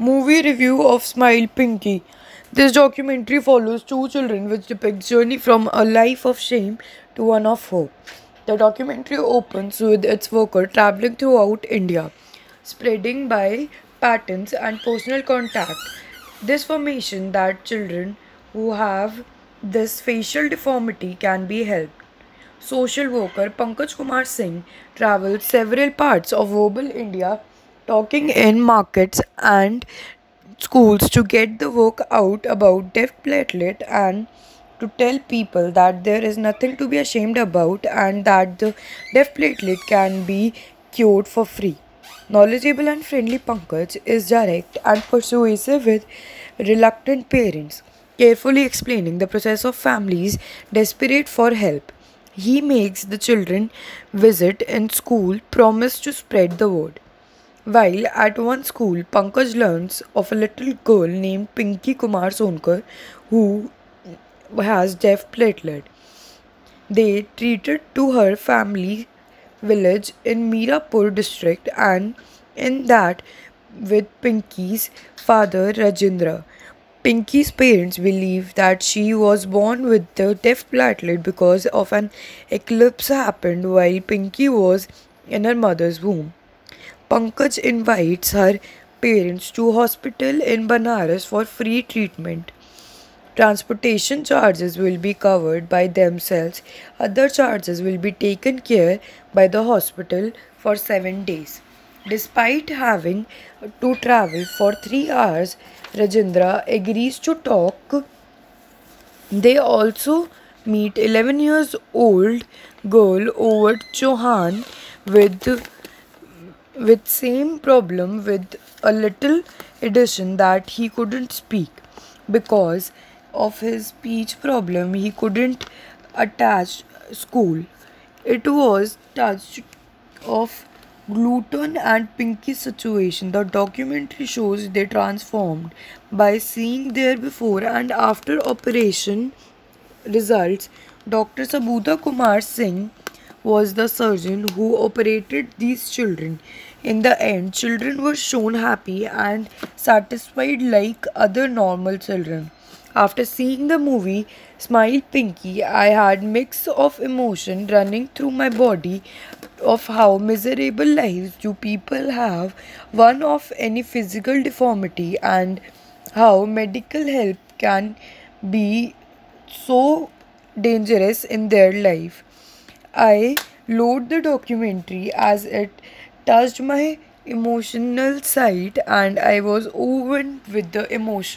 Movie review of Smile Pinky. This documentary follows two children which depicts journey from a life of shame to one of hope. The documentary opens with its worker traveling throughout India, spreading by patterns and personal contact. This formation that children who have this facial deformity can be helped. Social worker Pankaj Kumar Singh traveled several parts of rural India talking in markets and schools to get the work out about cleft palate and to tell people that there is nothing to be ashamed about and that the cleft palate can be cured for free. Knowledgeable and friendly Pankaj is direct and persuasive with reluctant parents, carefully explaining the process of families desperate for help. He makes the children visit in school, promise to spread the word. While at one school, Pankaj learns of a little girl named Pinky Kumar Sonkar who has cleft palate. They treated to her family village in Mirzapur district and in that with Pinky's father Rajendra. Pinky's parents believe that she was born with the cleft palate because of an eclipse happened while Pinky was in her mother's womb. Pankaj invites her parents to hospital in Banaras for free treatment. Transportation charges will be covered by themselves. Other charges will be taken care by the hospital for 7 days. Despite having to travel for 3 hours, Rajendra agrees to talk. They also meet 11 years old girl over Chauhan with with same problem with a little addition that he couldn't speak. Because of his speech problem he couldn't attach school. It was touched of gluten and pinky situation. The documentary shows they transformed by seeing their before and after operation results. Dr Subodh Kumar Singh was the surgeon who operated these children. In the end, children were shown happy and satisfied like other normal children. After seeing the movie Smile Pinky, I had mix of emotion running through my body of how miserable lives do people have, one of any physical deformity and how medical help can be so dangerous in their life. I loved the documentary as it touched my emotional side and I was overwhelmed with the emotion.